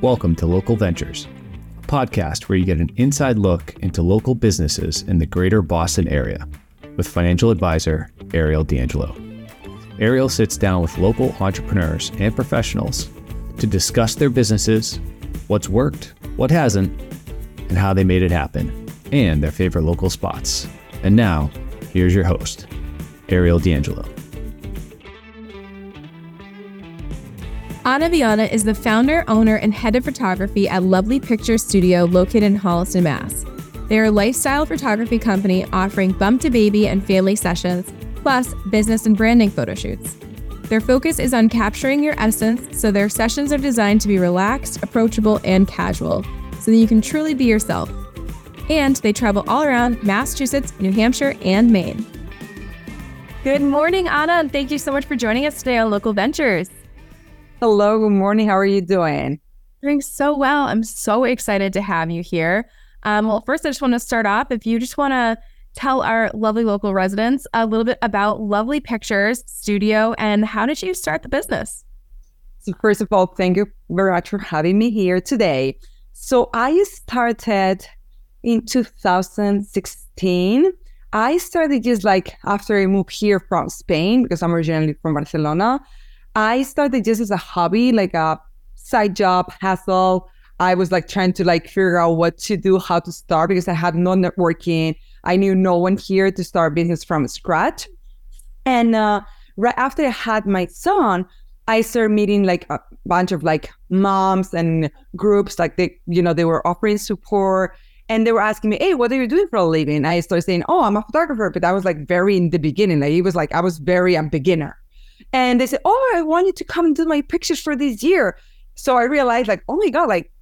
Welcome to Local Ventures, a podcast where you get an inside look into local businesses in the greater Boston area with financial advisor Ariel D'Angelo. Ariel sits down with local entrepreneurs and professionals to discuss their businesses, what's worked, what hasn't, and how they made it happen, and their favorite local spots. And now, here's your host, Ariel D'Angelo. Ana Viana is the founder, owner, and head of photography at Lovely Picture Studio located in Holliston, Mass. They are a lifestyle photography company offering bump to baby and family sessions, plus business and branding photo shoots. Their focus is on capturing your essence, so their sessions are designed to be relaxed, approachable, and casual, so that you can truly be yourself. And they travel all around Massachusetts, New Hampshire, and Maine. Good morning, Ana, and thank you so much for joining us today on Local Ventures. Hello, good morning. How are you doing? Doing so well. I'm so excited to have you here. Um, well, first, I just want to start off. If you just want to tell our lovely local residents a little bit about Lovely Pictures Studio and how did you start the business? So, first of all, thank you very much for having me here today. So, I started in 2016. I started just like after I moved here from Spain because I'm originally from Barcelona. I started just as a hobby, like a side job, hassle. I was like trying to like figure out what to do, how to start because I had no networking. I knew no one here to start business from scratch. And uh, right after I had my son, I started meeting like a bunch of like moms and groups, like they, you know, they were offering support and they were asking me, Hey, what are you doing for a living? I started saying, Oh, I'm a photographer. But I was like very in the beginning. Like it was like I was very a beginner. And they said, Oh, I want you to come do my pictures for this year. So I realized, like, oh my God, like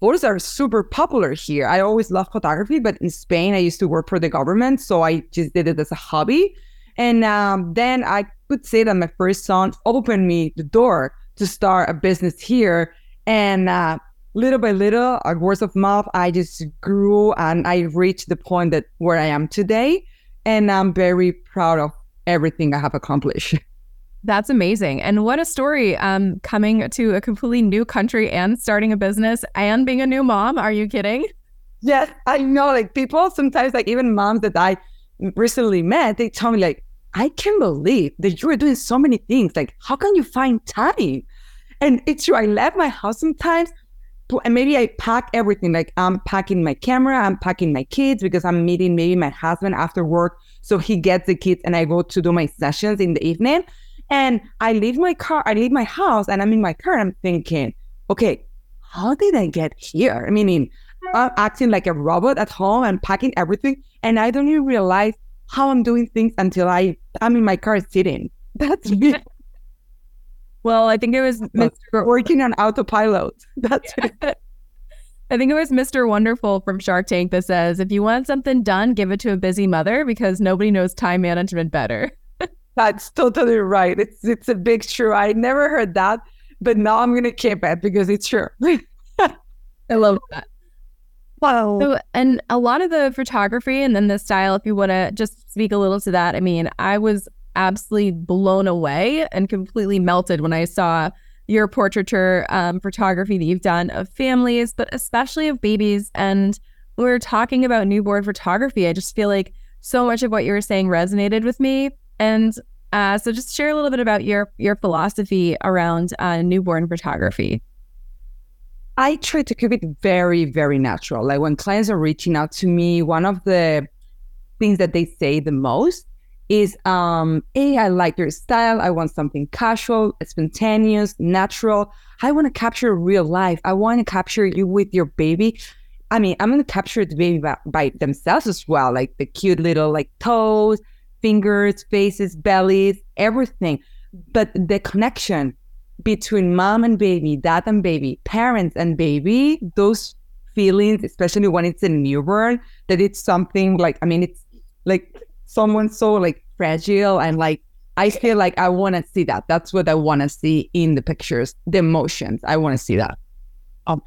photos are super popular here. I always loved photography, but in Spain, I used to work for the government. So I just did it as a hobby. And um, then I could say that my first son opened me the door to start a business here. And uh, little by little, a words of mouth, I just grew and I reached the point that where I am today. And I'm very proud of everything I have accomplished. That's amazing. And what a story um, coming to a completely new country and starting a business and being a new mom. Are you kidding? Yes, I know. Like people sometimes, like even moms that I recently met, they tell me, like, I can't believe that you are doing so many things. Like, how can you find time? And it's true. I left my house sometimes and maybe I pack everything. Like I'm packing my camera, I'm packing my kids because I'm meeting maybe my husband after work. So he gets the kids and I go to do my sessions in the evening. And I leave my car, I leave my house and I'm in my car. I'm thinking, okay, how did I get here? I mean, I'm uh, acting like a robot at home and packing everything. And I don't even realize how I'm doing things until I, I'm in my car sitting. That's me. well, I think it was Mr. working on autopilot. That's it. I think it was Mr. Wonderful from Shark Tank that says, if you want something done, give it to a busy mother because nobody knows time management better. That's totally right. It's it's a big true. I never heard that, but now I'm gonna keep it because it's true. I love that. Wow. So, and a lot of the photography and then the style, if you want to just speak a little to that, I mean, I was absolutely blown away and completely melted when I saw your portraiture um, photography that you've done of families, but especially of babies. And we are talking about newborn photography. I just feel like so much of what you were saying resonated with me. And uh, so, just share a little bit about your your philosophy around uh, newborn photography. I try to keep it very, very natural. Like when clients are reaching out to me, one of the things that they say the most is, um, "Hey, I like your style. I want something casual, spontaneous, natural. I want to capture real life. I want to capture you with your baby." I mean, I'm to capture the baby by, by themselves as well, like the cute little like toes, fingers, faces, bellies, everything. But the connection between mom and baby, dad and baby, parents and baby, those feelings, especially when it's a newborn, that it's something like, I mean, it's like someone so like fragile and like, I feel like I want to see that. That's what I want to see in the pictures, the emotions. I want to see that. Um,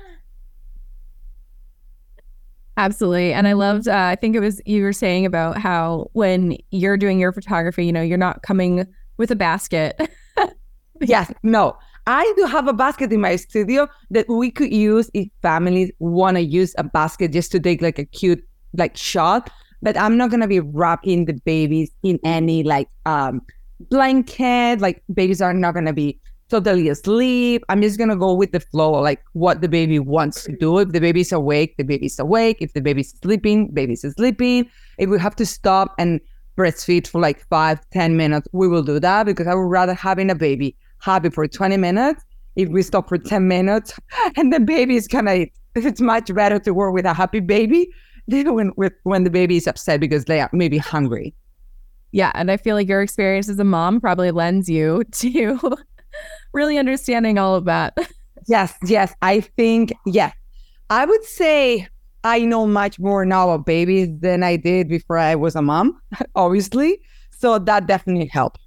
Absolutely. And I loved, uh, I think it was you were saying about how when you're doing your photography, you know, you're not coming with a basket. yes. No, I do have a basket in my studio that we could use if families want to use a basket just to take like a cute like shot. But I'm not gonna be wrapping the babies in any like um blanket. Like babies are not gonna be totally asleep. I'm just gonna go with the flow, like what the baby wants to do. If the baby's awake, the baby's awake. If the baby's sleeping, baby's sleeping. If we have to stop and breastfeed for like five, ten minutes, we will do that because I would rather having a baby happy for 20 minutes if we stop for 10 minutes and the baby is gonna it's much better to work with a happy baby than when with when the baby is upset because they are maybe hungry. Yeah, and I feel like your experience as a mom probably lends you to really understanding all of that. Yes, yes. I think, yeah. I would say I know much more now about babies than I did before I was a mom, obviously. So that definitely helped.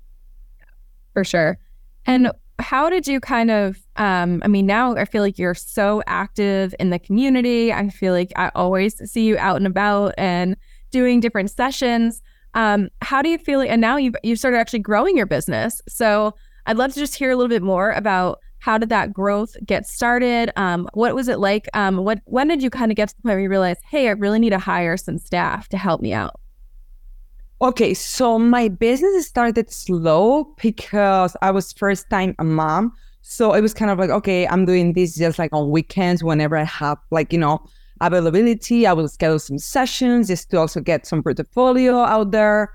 For sure. And how did you kind of um, i mean now i feel like you're so active in the community i feel like i always see you out and about and doing different sessions um, how do you feel and now you've you started actually growing your business so i'd love to just hear a little bit more about how did that growth get started um, what was it like um, what when did you kind of get to the point where you realized hey i really need to hire some staff to help me out Okay, so my business started slow because I was first time a mom. So it was kind of like, okay, I'm doing this just like on weekends whenever I have like, you know, availability. I will schedule some sessions just to also get some portfolio out there.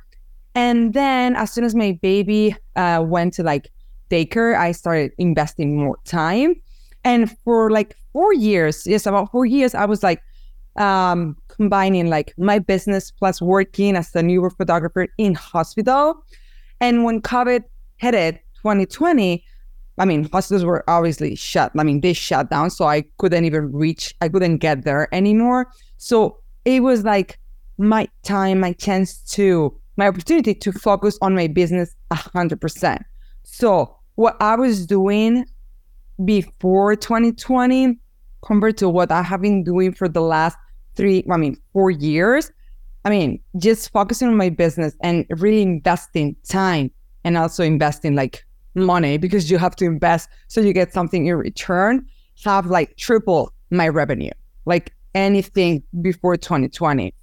And then as soon as my baby uh, went to like daycare, I started investing more time. And for like four years, yes, about four years, I was like, um, combining like my business plus working as a neuro photographer in hospital. And when COVID hit it, 2020, I mean, hospitals were obviously shut. I mean, they shut down, so I couldn't even reach, I couldn't get there anymore. So it was like my time, my chance to, my opportunity to focus on my business 100%. So what I was doing before 2020 compared to what I have been doing for the last three, I mean, four years. I mean, just focusing on my business and really investing time and also investing like money because you have to invest so you get something in return, have like triple my revenue, like anything before 2020.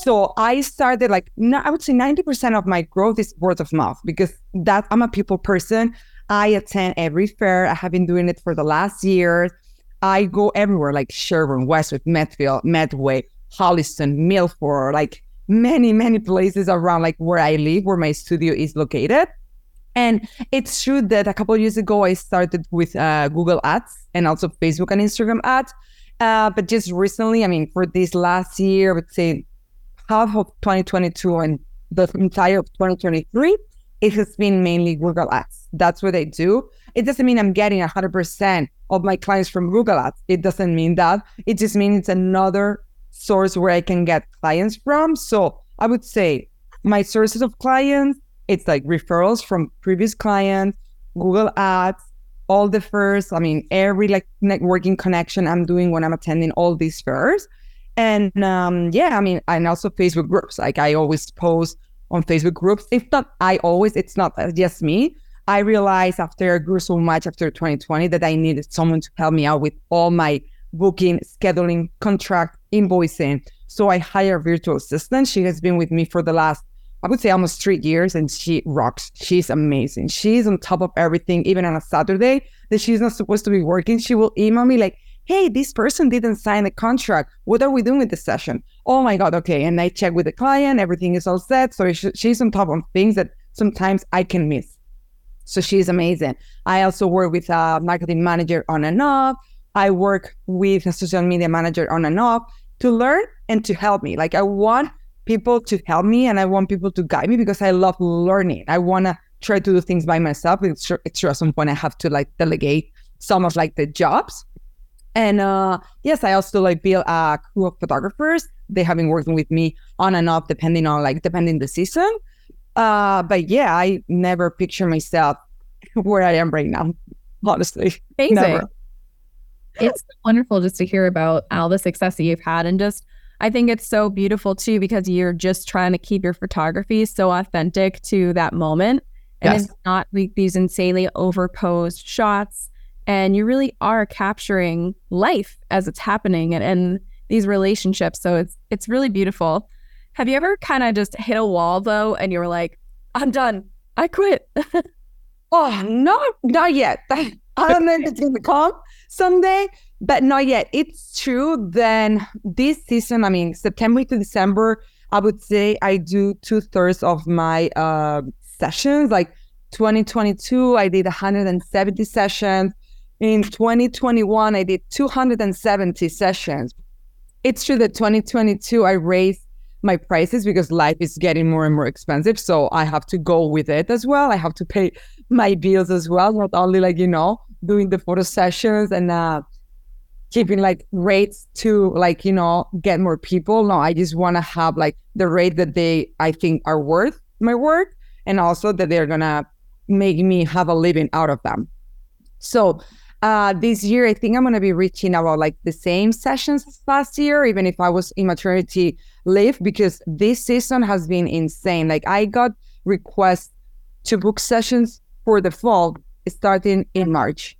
So I started like, I would say 90% of my growth is word of mouth because that I'm a people person. I attend every fair. I have been doing it for the last year. I go everywhere, like Sherborn, Westwood, Medfield, Medway, Holliston, Milford, like many, many places around like where I live, where my studio is located. And it's true that a couple years ago, I started with uh, Google Ads and also Facebook and Instagram ads. Uh, but just recently, I mean, for this last year, I would say half of 2022 and the entire of 2023, it has been mainly Google Ads. That's what I do. It doesn't mean I'm getting 100% of my clients from Google Ads. It doesn't mean that. It just means it's another source where I can get clients from. So I would say my sources of clients, it's like referrals from previous clients, Google Ads, all the fairs. I mean, every like networking connection I'm doing when I'm attending all these fairs. And um, yeah, I mean, and also Facebook groups. Like I always post on Facebook groups. If not, I always, it's not just me. I realized after I grew so much after 2020 that I needed someone to help me out with all my booking, scheduling, contract, invoicing. So I hired a virtual assistant. She has been with me for the last, I would say almost three years and she rocks. She's amazing. She's on top of everything, even on a Saturday that she's not supposed to be working. She will email me like, hey, this person didn't sign the contract. What are we doing with the session? Oh my God, okay. And I check with the client, everything is all set. So she's on top of things that sometimes I can miss. So she's amazing. I also work with a marketing manager on and off. I work with a social media manager on and off to learn and to help me. Like I want people to help me and I want people to guide me because I love learning. I want to try to do things by myself. It's true, it's true at some point I have to like delegate some of like the jobs. And uh, yes, I also like build a crew of photographers. They have been working with me on and off depending on like depending the season. Uh, but yeah, I never picture myself where I am right now, honestly. Amazing. Never. It's wonderful just to hear about all the success that you've had. And just, I think it's so beautiful too, because you're just trying to keep your photography so authentic to that moment. And yes. it's not like these insanely overposed shots. And you really are capturing life as it's happening and, and these relationships. So it's it's really beautiful. Have you ever kind of just hit a wall though and you were like, I'm done. I quit. oh, no, not yet. I don't know if it's gonna come someday, but not yet. It's true. Then this season, I mean, September to December, I would say I do two thirds of my uh, sessions. Like 2022, I did 170 sessions. In 2021, I did 270 sessions. It's true that 2022, I raised my prices because life is getting more and more expensive. So I have to go with it as well. I have to pay my bills as well, not only like, you know, doing the photo sessions and uh, keeping like rates to like, you know, get more people. No, I just want to have like the rate that they, I think, are worth my work and also that they're going to make me have a living out of them. So uh, this year, I think I'm going to be reaching about like the same sessions as last year, even if I was in maternity leave, because this season has been insane. Like I got requests to book sessions for the fall starting in March.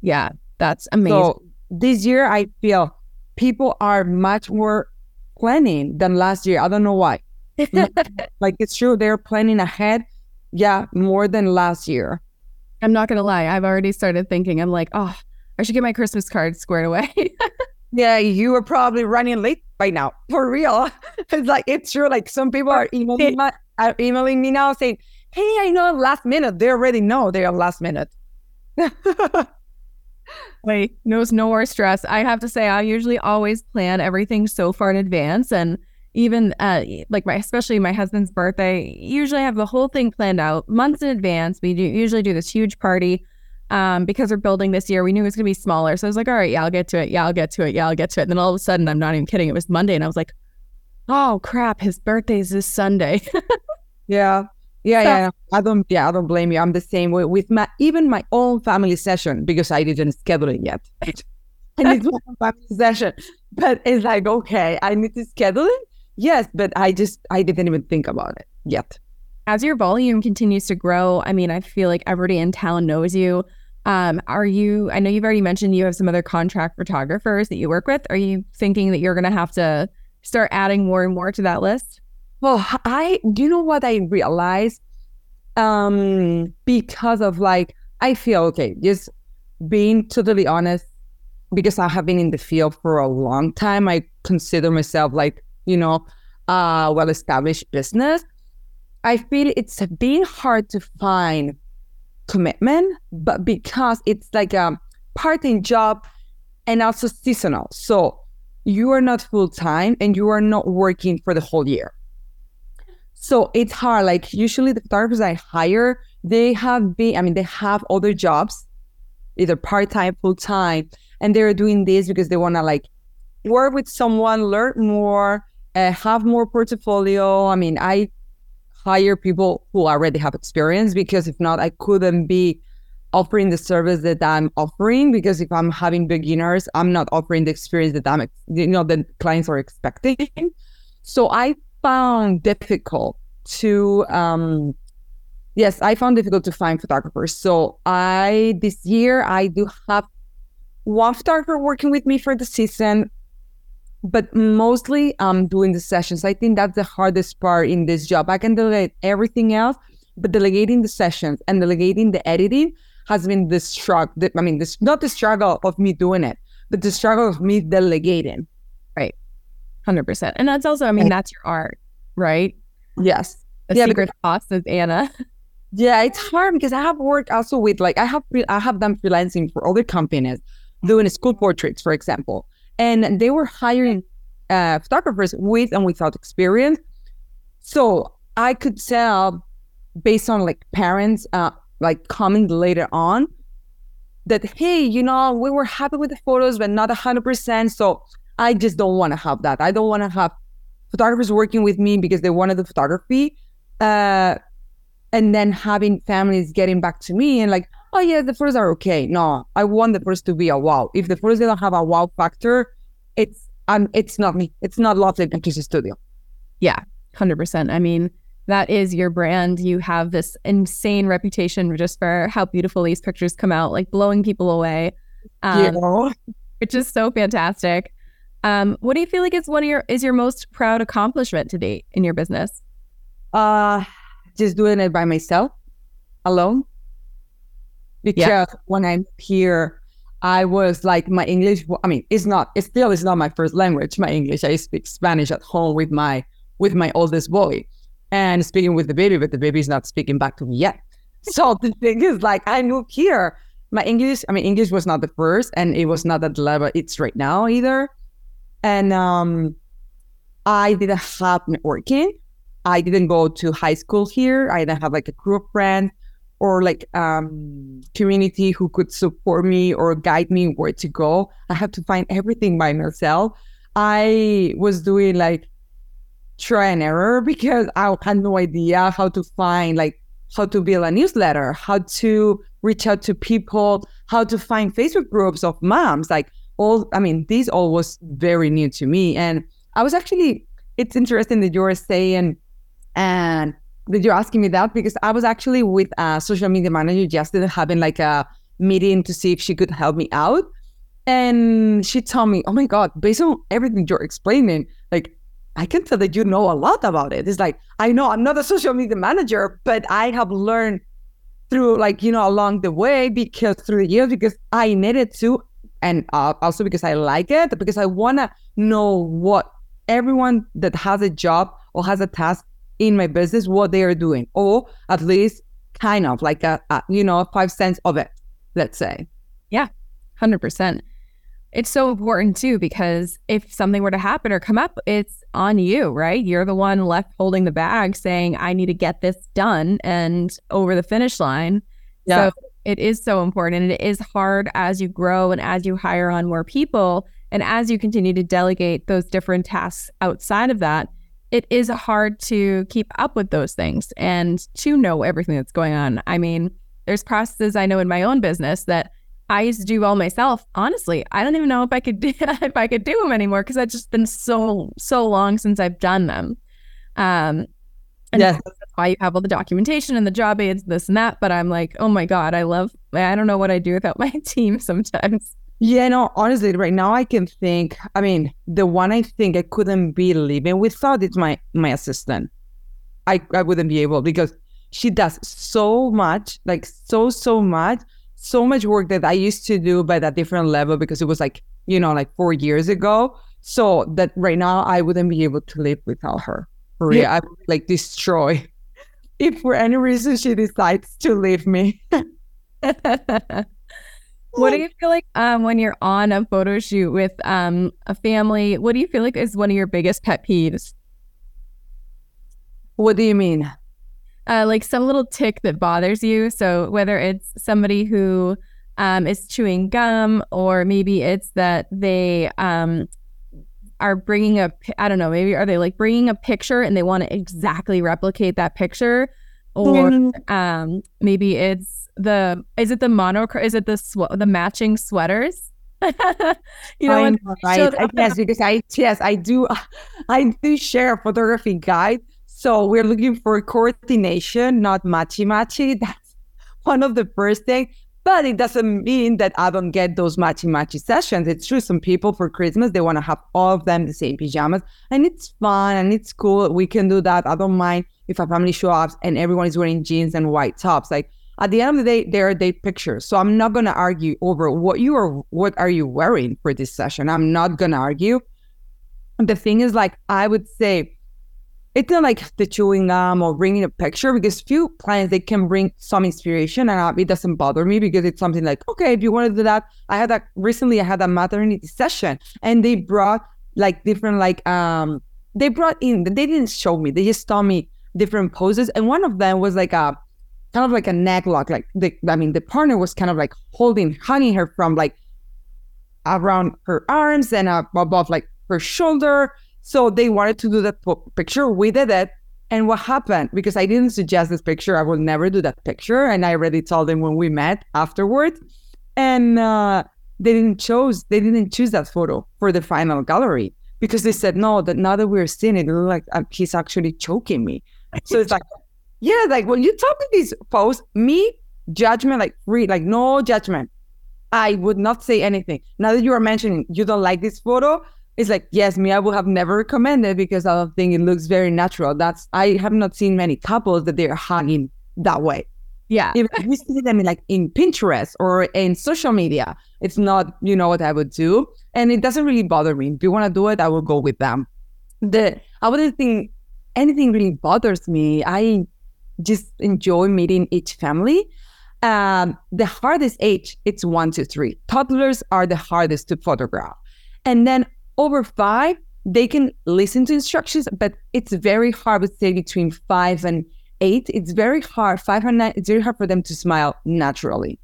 Yeah, that's amazing. So this year, I feel people are much more planning than last year. I don't know why. like it's true, they're planning ahead. Yeah, more than last year. I'm not gonna lie. I've already started thinking. I'm like, oh, I should get my Christmas card squared away. yeah, you are probably running late by now. For real. it's like it's true. Like some people are emailing, my, are emailing me now saying, "Hey, I know last minute." They already know they are last minute. Wait, no, no more stress. I have to say, I usually always plan everything so far in advance, and even uh, like my especially my husband's birthday usually have the whole thing planned out months in advance we do usually do this huge party um, because we're building this year we knew it was going to be smaller so i was like all right yeah i'll get to it yeah i'll get to it yeah i'll get to it and then all of a sudden i'm not even kidding it was monday and i was like oh crap his birthday is this sunday yeah yeah, so, yeah. I don't. Yeah, I don't blame you. I'm the same way with my even my own family session because I didn't schedule it yet. and it's my family session, but it's like okay, I need to schedule it Yes, but I just I didn't even think about it yet. As your volume continues to grow, I mean, I feel like everybody in town knows you. Um, are you? I know you've already mentioned you have some other contract photographers that you work with. Are you thinking that you're going to have to start adding more and more to that list? Well, I do you know what I realized? Um, because of like I feel okay, just being totally honest, because I have been in the field for a long time. I consider myself like you know, uh, well established business, I feel it's been hard to find commitment, but because it's like a part time job and also seasonal. So you are not full time and you are not working for the whole year. So it's hard. Like usually the photographers I hire, they have been, I mean, they have other jobs, either part time, full time, and they're doing this because they want to like work with someone, learn more, uh, have more portfolio. I mean, I hire people who already have experience because if not, I couldn't be offering the service that I'm offering. Because if I'm having beginners, I'm not offering the experience that I'm, you know, the clients are expecting. So I found difficult to, um, yes, I found difficult to find photographers. So I this year I do have one photographer working with me for the season but mostly I'm doing the sessions. I think that's the hardest part in this job. I can delegate everything else, but delegating the sessions and delegating the editing has been the struggle. I mean, this not the struggle of me doing it, but the struggle of me delegating. Right, hundred percent. And that's also, I mean, that's your art, right? Yes. The yeah, secret sauce is Ana. Yeah, it's hard because I have worked also with like I have I have done freelancing for other companies, doing school portraits, for example and they were hiring uh, photographers with and without experience. So I could tell based on like parents uh, like comment later on that hey, you know, we were happy with the photos, but not hundred percent. So I just don't want to have that. I don't want to have photographers working with me because they wanted the photography, uh, and then having families getting back to me and like, oh yeah, the photos are okay. No, I want the photos to be a wow. If the photos don't have a wow factor, it's um it's not me. It's not Lovely Pictures Studio. Yeah, hundred percent. I mean, that is your brand. You have this insane reputation just for how beautiful these pictures come out, like blowing people away. Um, yeah. which is so fantastic. Um, what do you feel like is one of your is your most proud accomplishment to date in your business? Uh just doing it by myself, alone. Because Yeah. when I'm here, I was like my English. I mean, it's not. It still is not my first language. My English. I speak Spanish at home with my with my oldest boy, and speaking with the baby, but the baby is not speaking back to me yet. So the thing is, like, I moved here. My English. I mean, English was not the first, and it was not at the level it's right now either. And um, I didn't have networking. I didn't go to high school here. I didn't have like a group of friends or like um community who could support me or guide me where to go. I had to find everything by myself. I was doing like try and error because I had no idea how to find like how to build a newsletter, how to reach out to people, how to find Facebook groups of moms. Like all, I mean, this all was very new to me. And I was actually, it's interesting that you're saying and that you're asking me that because I was actually with a social media manager yesterday having like a meeting to see if she could help me out. And she told me, oh my God, based on everything you're explaining, like I can tell that you know a lot about it. It's like, I know I'm not a social media manager, but I have learned through like, you know, along the way because through the years, because I needed to, and uh, also because I like it, because I want to know what everyone that has a job or has a task in my business, what they are doing, or at least kind of like a, a you know, five cents of it, let's say. Yeah, Hundred percent. It's so important too because if something were to happen or come up, it's on you, right? You're the one left holding the bag, saying, "I need to get this done and over the finish line." Yeah. So it is so important, and it is hard as you grow and as you hire on more people, and as you continue to delegate those different tasks outside of that. It is hard to keep up with those things and to know everything that's going on. I mean, there's processes I know in my own business that I used to do all myself. Honestly, I don't even know if I could do, if I could do them anymore because it's just been so so long since I've done them. Um, and Yes. that's why you have all the documentation and the job aids, this and that. But I'm like, oh my god, I love. I don't know what I do without my team sometimes. Yeah, no, honestly, right now I can think. I mean, the one I think I couldn't be living without is my my assistant. I I wouldn't be able because she does so much, like so so much, so much work that I used to do, but at a different level because it was like you know like four years ago. So that right now I wouldn't be able to live without her. For real, I would like destroy if for any reason she decides to leave me. what do you feel like um, when you're on a photo shoot with um, a family? What do you feel like is one of your biggest pet peeves? What do you mean? uh, like some little tick that bothers you. So whether it's somebody who um, is chewing gum, or maybe it's that they um, are bringing a, I don't know, maybe are they like bringing a picture and they want to exactly replicate that picture, or um, maybe it's the, is it the mono, is it the sw- the matching sweaters? you know, know, right? I guess because I yes I do I do share a photography guide. So we're looking for coordination, not matchy matchy. That's one of the first things. But it doesn't mean that I don't get those matchy matchy sessions. It's true. Some people for Christmas they want to have all of them the same pajamas, and it's fun and it's cool. We can do that. I don't mind if a family show up and everyone is wearing jeans and white tops. Like at the end of the day, they are day pictures. So I'm not gonna argue over what you are what are you wearing for this session. I'm not gonna argue. The thing is, like I would say, it's not like the chewing gum or bringing a picture because few clients they can bring some inspiration and uh, it doesn't bother me because it's something like okay if you want to do that. I had that recently. I had a maternity session and they brought like different like um they brought in they didn't show me they just told me different poses and one of them was like a kind of like a neck lock like the I mean the partner was kind of like holding hanging her from like around her arms and above like her shoulder so they wanted to do that picture we did it and what happened? Because I didn't suggest this picture I will never do that picture. And I already told them when we met afterwards and uh, they didn't choose they didn't choose that photo for the final gallery. Because they said no that now that we're seeing it, it like uh, he's actually choking me. So it's like, yeah, like when you talk to these folks, me, judgment, like free, like no judgment. I would not say anything. Now that you are mentioning you don't like this photo, it's like, yes, me, I would have never recommended because I don't think it looks very natural. That's I have not seen many couples that they're hugging that way. Yeah. If we see them in, like in Pinterest or in social media, it's not, you know, what I would do. And it doesn't really bother me. If you want to do it, I will go with them. The I wouldn't think anything really bothers me. I just enjoy meeting each family. Um, the hardest age, it's one to three. Toddlers are the hardest to photograph. And then over five, they can listen to instructions, but it's very hard to say between five and eight. It's very hard, five and nine, it's very hard for them to smile naturally.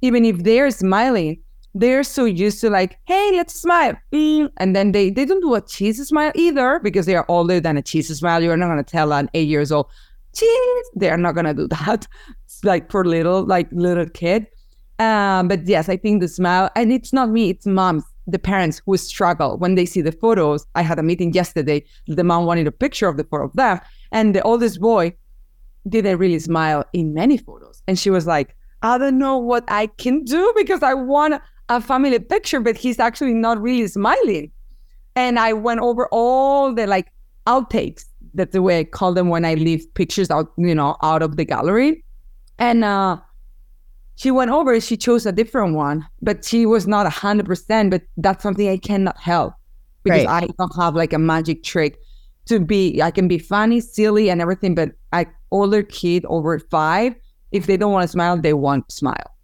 Even if they're smiling, they're so used to like, hey, let's smile. Mm. And then they, they don't do a cheesy smile either because they are older than a cheesy smile. You're not going to tell an eight years old, cheese. They're not going to do that. It's like for little, like little kid. Um, but yes, I think the smile, and it's not me, it's moms, the parents who struggle when they see the photos. I had a meeting yesterday. The mom wanted a picture of the four of them. And the oldest boy didn't really smile in many photos. And she was like, I don't know what I can do because I want a family picture, but he's actually not really smiling. And I went over all the like outtakes. That's the way I call them when I leave pictures out, you know, out of the gallery. And uh she went over, she chose a different one, but she was not a hundred percent. But that's something I cannot help because Right. I don't have like a magic trick to be I can be funny, silly, and everything, but I older kid over five, if they don't want to smile, they won't smile.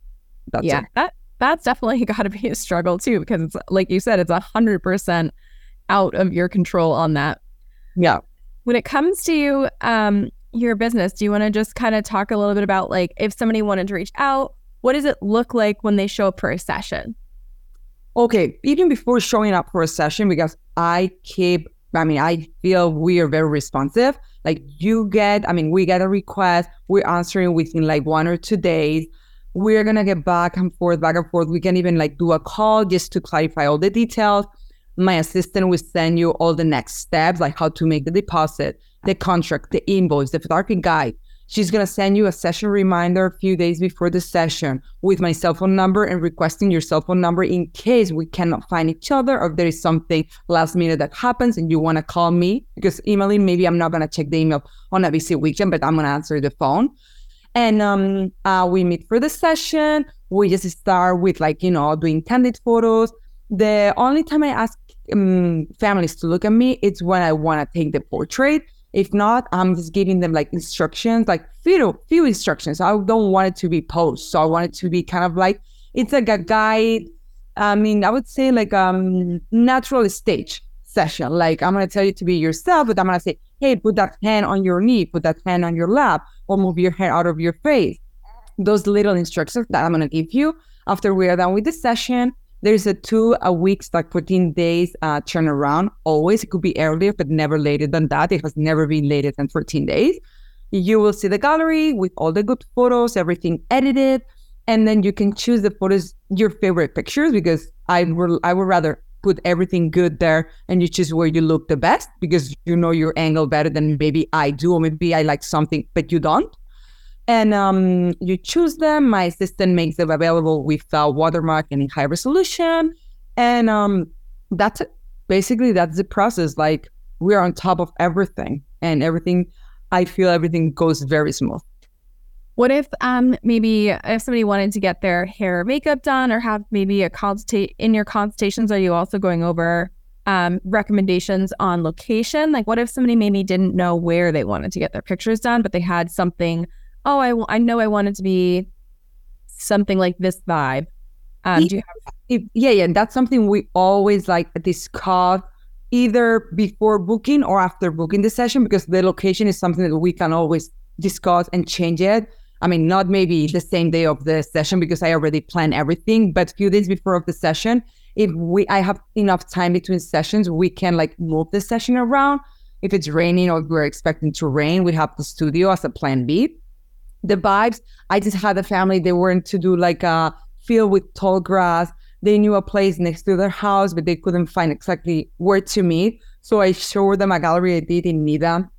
That's yeah. it. That that's definitely got to be a struggle too, because it's like you said, it's a hundred percent out of your control on that. Yeah. When it comes to um your business, do you want to just kind of talk a little bit about like if somebody wanted to reach out, what does it look like when they show up for a session? Okay. Even before showing up for a session, because I keep I mean, I feel we are very responsive. Like you get, I mean, we get a request, we're answering within like one or two days. We're gonna get back and forth, back and forth. We can even like do a call just to clarify all the details. My assistant will send you all the next steps, like how to make the deposit, the contract, the invoice, the photography guide. She's gonna send you a session reminder a few days before the session with my cell phone number and requesting your cell phone number in case we cannot find each other or there is something last minute that happens and you wanna call me because emailing maybe I'm not gonna check the email on a busy weekend, but I'm gonna answer the phone. And um, uh, we meet for the session. We just start with like you know doing candid photos. The only time I ask um, families to look at me, it's when I want to take the portrait. If not, I'm just giving them like instructions, like few few instructions. I don't want it to be post, so I want it to be kind of like it's like a guide. I mean, I would say like um natural stage session. Like I'm gonna tell you to be yourself, but I'm gonna say, hey, put that hand on your knee, put that hand on your lap, or move your hair out of your face. Those little instructions that I'm gonna give you after we are done with the session. There's a two a weeks, like 14 days uh, turnaround. Always, it could be earlier, but never later than that. It has never been later than 14 days. You will see the gallery with all the good photos, everything edited, and then you can choose the photos, your favorite pictures, because I will, I would rather put everything good there and you choose where you look the best because you know your angle better than maybe I do, or maybe I like something but you don't. And um, you choose them. My assistant makes them available with uh, watermark and high resolution. And um, that's. Basically, that's the process. Like we're on top of everything, and everything. I feel everything goes very smooth. What if um maybe if somebody wanted to get their hair makeup done or have maybe a consultate in your consultations, are you also going over um recommendations on location? Like what if somebody maybe didn't know where they wanted to get their pictures done, but they had something, oh, I, w- I know I want it to be something like this vibe. Um, do you have If, yeah, yeah, that's something we always like discuss either before booking or after booking the session because the location is something that we can always discuss and change it. I mean, not maybe the same day of the session because I already plan everything, but few days before of the session, if we I have enough time between sessions, we can like move the session around. If it's raining or we're expecting to rain, we have the studio as a plan B. The vibes, I just had a family, they weren't to do like a field with tall grass. They knew a place next to their house, but they couldn't find exactly where to meet. So I showed them a gallery I did in Needham.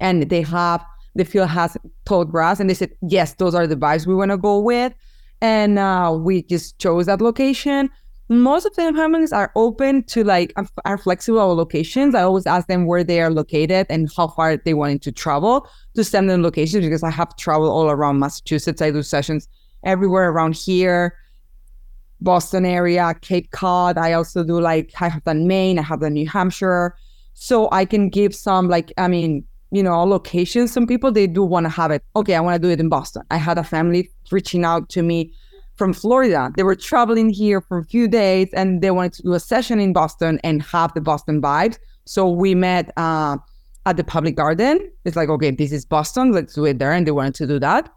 and they have the field has tall grass, and they said yes, those are the vibes we want to go with, and uh, we just chose that location. Most of the families are open to like are flexible locations. I always ask them where they are located and how far they wanted to travel to send them locations because I have traveled all around Massachusetts. I do sessions everywhere around here. Boston area, Cape Cod. I also do like I have done Maine, I have done New Hampshire. So I can give some like I mean, you know, locations. Some people they do want to have it. Okay, I want to do it in Boston. I had a family reaching out to me from Florida. They were traveling here for a few days and they wanted to do a session in Boston and have the Boston vibes. So we met uh, at the public garden. It's like, okay, this is Boston, let's do it there. And they wanted to do that.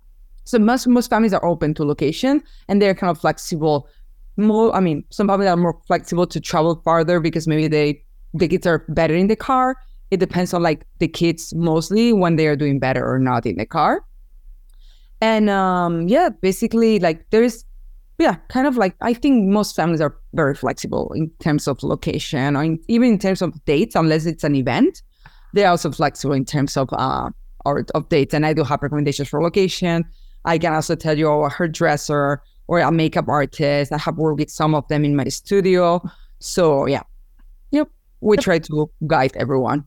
So most most families are open to location and they're kind of flexible more i mean some families are more flexible to travel farther because maybe they the kids are better in the car it depends on like the kids mostly when they are doing better or not in the car and um yeah basically like there's yeah kind of like i think most families are very flexible in terms of location or in, even in terms of dates unless it's an event they're also flexible in terms of uh or of dates and i do have recommendations for location i can also tell you oh, a hairdresser or a makeup artist. I have worked with some of them in my studio. So yeah, yep, we try to guide everyone.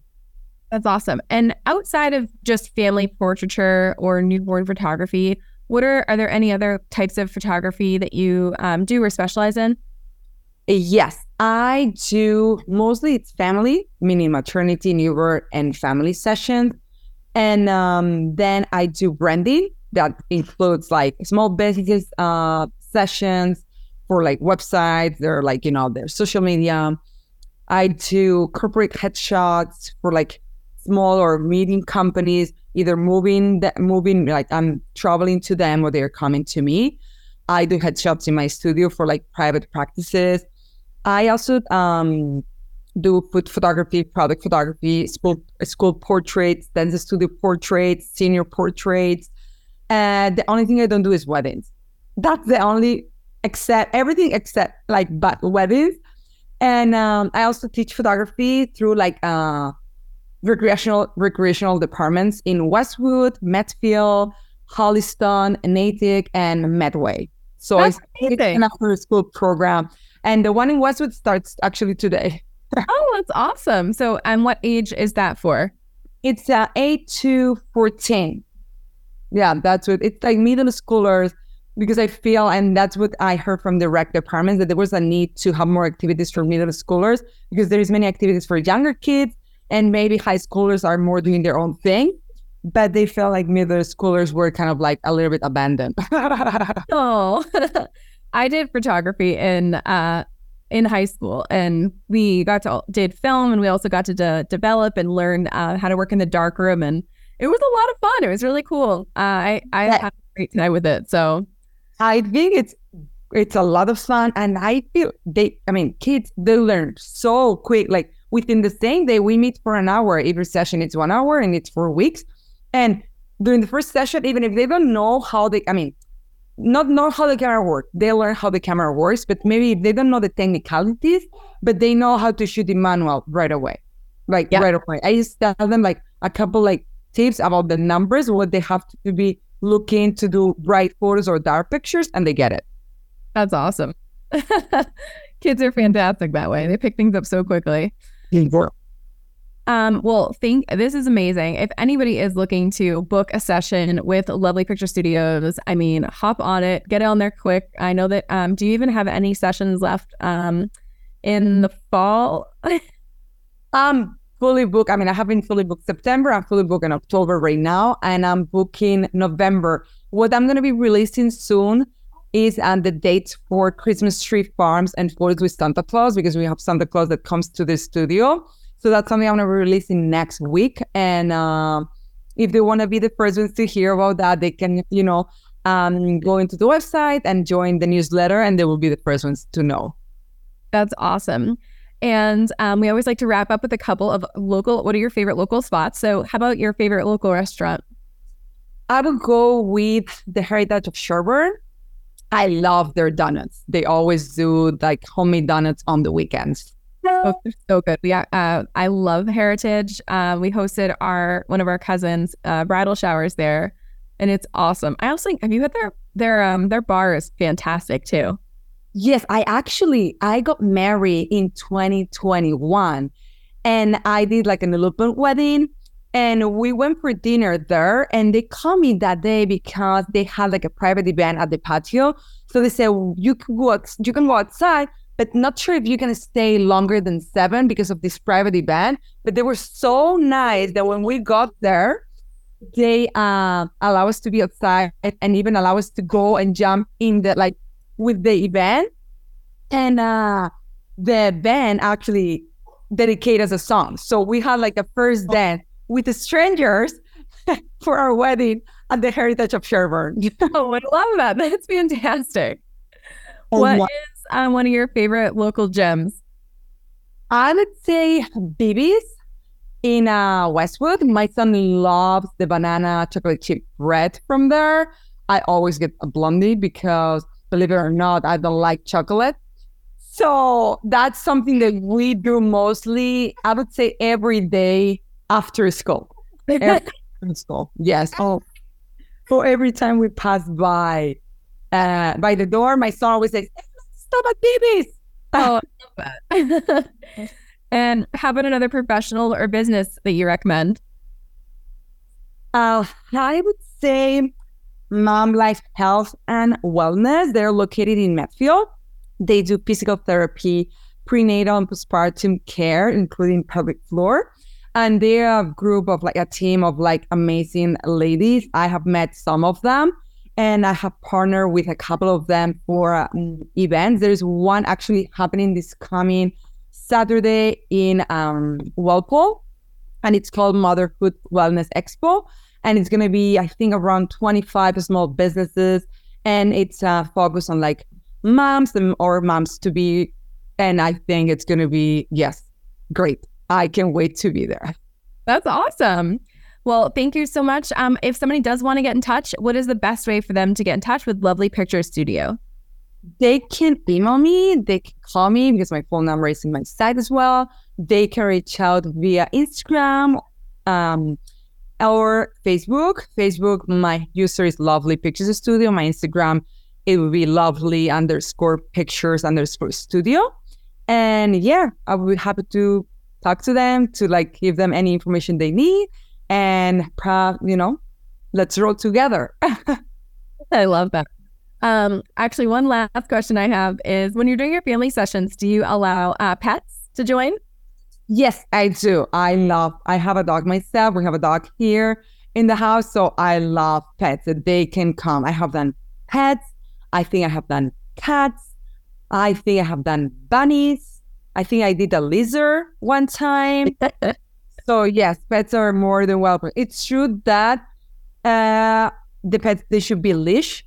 That's awesome. And outside of just family portraiture or newborn photography, what are are there any other types of photography that you um, do or specialize in? Yes, I do. Mostly it's family, meaning maternity, newborn, and family sessions. And um, then I do branding that includes like small business uh, sessions for like websites. They're like, you know, their social media. I do corporate headshots for like small or medium companies, either moving that moving like I'm traveling to them or they're coming to me. I do headshots in my studio for like private practices. I also um, do food photography, product photography, school school portraits, dance studio portraits, senior portraits, and the only thing I don't do is weddings. That's the only except everything except like but weddings. And um, I also teach photography through like uh, recreational recreational departments in Westwood, Medfield, Holliston, Natick, and Medway. So That's it's an after school program. And the one in Westwood starts actually today. oh, that's awesome. So, and what age is that for? It's uh, 8 to 14 yeah, that's what it's like middle schoolers because I feel, and that's what I heard from the rec department, that there was a need to have more activities for middle schoolers because there is many activities for younger kids, and maybe high schoolers are more doing their own thing, but they felt like middle schoolers were kind of like a little bit abandoned. oh, I did photography in uh, in high school, and we got to did film, and we also got to de- develop and learn uh, how to work in the dark room and it was a lot of fun. It was really cool. Uh, I I had a great time with it. So I think it's it's a lot of fun, and I feel they. I mean, kids they learn so quick. Like within the same day, we meet for an hour. Every session it's one hour, and it's four weeks. And during the first session, even if they don't know how they, I mean, not know how the camera works, they learn how the camera works. But maybe they don't know the technicalities, but they know how to shoot the manual right away, like yeah. right away. I just tell them like a couple like tips about the numbers, what they have to be looking to do bright photos or dark pictures, and they get it. That's awesome. Kids are fantastic that way. They pick things up so quickly. Um, well, think this is amazing. If anybody is looking to book a session with Lovely Picture Studios, I mean, hop on it, get on there quick. I know that. Um, do you even have any sessions left um, in the fall? um, fully booked. I mean, I have been fully booked September. I'm fully booked in October right now, and I'm booking November. What I'm going to be releasing soon is and the date for Christmas tree farms and photos with Santa Claus because we have Santa Claus that comes to the studio. So that's something I'm going to be releasing next week. And uh, if they want to be the first ones to hear about that, they can, you know, um, go into the website and join the newsletter, and they will be the first ones to know. That's awesome. And um, we always like to wrap up with a couple of local. What are your favorite local spots? So, how about your favorite local restaurant? I would go with the Heritage of Sherborn. I love their donuts. They always do like homemade donuts on the weekends. Oh, so good. Yeah, uh, I love Heritage. Uh, we hosted our one of our cousins' uh, bridal showers there, and it's awesome. I also have you had their their um their bar is fantastic too. Yes, I actually I got married in 2021 and I did like an elopement wedding and we went for dinner there and they called me that day because they had like a private event at the patio. So they said you can go you can go outside, but not sure if you can stay longer than seven because of this private event. But they were so nice that when we got there, they uh, allow us to be outside and even allow us to go and jump in the like with the event. And uh, the band actually dedicated us a song. So we had like a first oh. dance with the strangers for our wedding at the Heritage of Sherborn. oh, I love that. That's fantastic. Oh, what is um, one of your favorite local gems? I would say Bibi's in uh, Westwood. My son loves the banana chocolate chip bread from there. I always get a blondie because, believe it or not, I don't like chocolate. So that's something that we do mostly, I would say every day after school. after school. Yes. Oh. So every time we pass by uh, by the door, my son always says, Stop at Bibi's. Oh, I love that. and how about another professional or business that you recommend? Uh, I would say Mom Life Health and Wellness. They're located in Medfield. They do physical therapy, prenatal and postpartum care, including pelvic floor. And they're a group of like a team of like amazing ladies. I have met some of them and I have partnered with a couple of them for um, events. There's one actually happening this coming Saturday in um, Walpole, and it's called Motherhood Wellness Expo. And it's going to be, I think, around 25 small businesses. And it's uh, focused on like moms or moms to be. And I think it's going to be, yes, great. I can't wait to be there. That's awesome. Well, thank you so much. Um, if somebody does want to get in touch, what is the best way for them to get in touch with Lovely Picture Studio? They can email me, they can call me because my phone number is in my site as well. They can reach out via Instagram um, or Facebook. Facebook, my user is Lovely Pictures Studio. My Instagram, it will be lovely underscore pictures underscore studio. And yeah, I will be happy to talk to them to like give them any information they need. And you know let's roll together. I love that. Um actually one last question i have is when you're doing your family sessions do you allow uh, pets to join? Yes i do. I love i have a dog myself. We have a dog here in the house so i love pets. That they can come i have done pets. I think i have done cats. I think i have done bunnies I think I did a lizard one time. so yes, pets are more than welcome. It's true that uh, the pets they should be leash.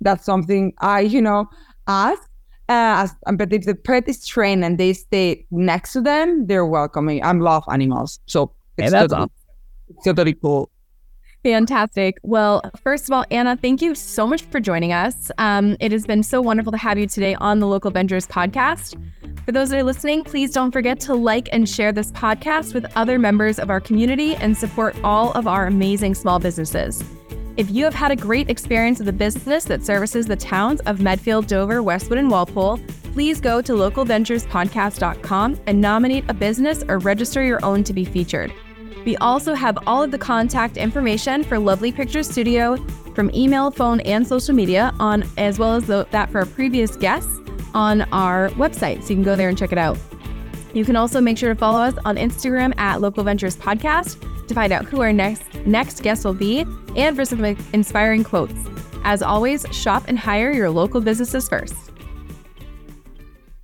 That's something I, you know, ask. Uh, as, but if the pet is trained and they stay next to them, they're welcoming. I love animals, so it's, hey, totally, it's totally cool. Fantastic. Well, first of all, Ana, thank you so much for joining us. Um, it has been so wonderful to have you today on the Local Ventures podcast. For those that are listening, please don't forget to like and share this podcast with other members of our community and support all of our amazing small businesses. If you have had a great experience with a business that services the towns of Medfield, Dover, Westwood, and Walpole, please go to localventurespodcast.com and nominate a business or register your own to be featured. We also have all of the contact information for Lovely Picture Studio from email, phone, and social media on as well as the, that for our previous guests on our website. So you can go there and check it out. You can also make sure to follow us on Instagram at Local Ventures Podcast to find out who our next next guest will be and for some inspiring quotes. As always, shop and hire your local businesses first.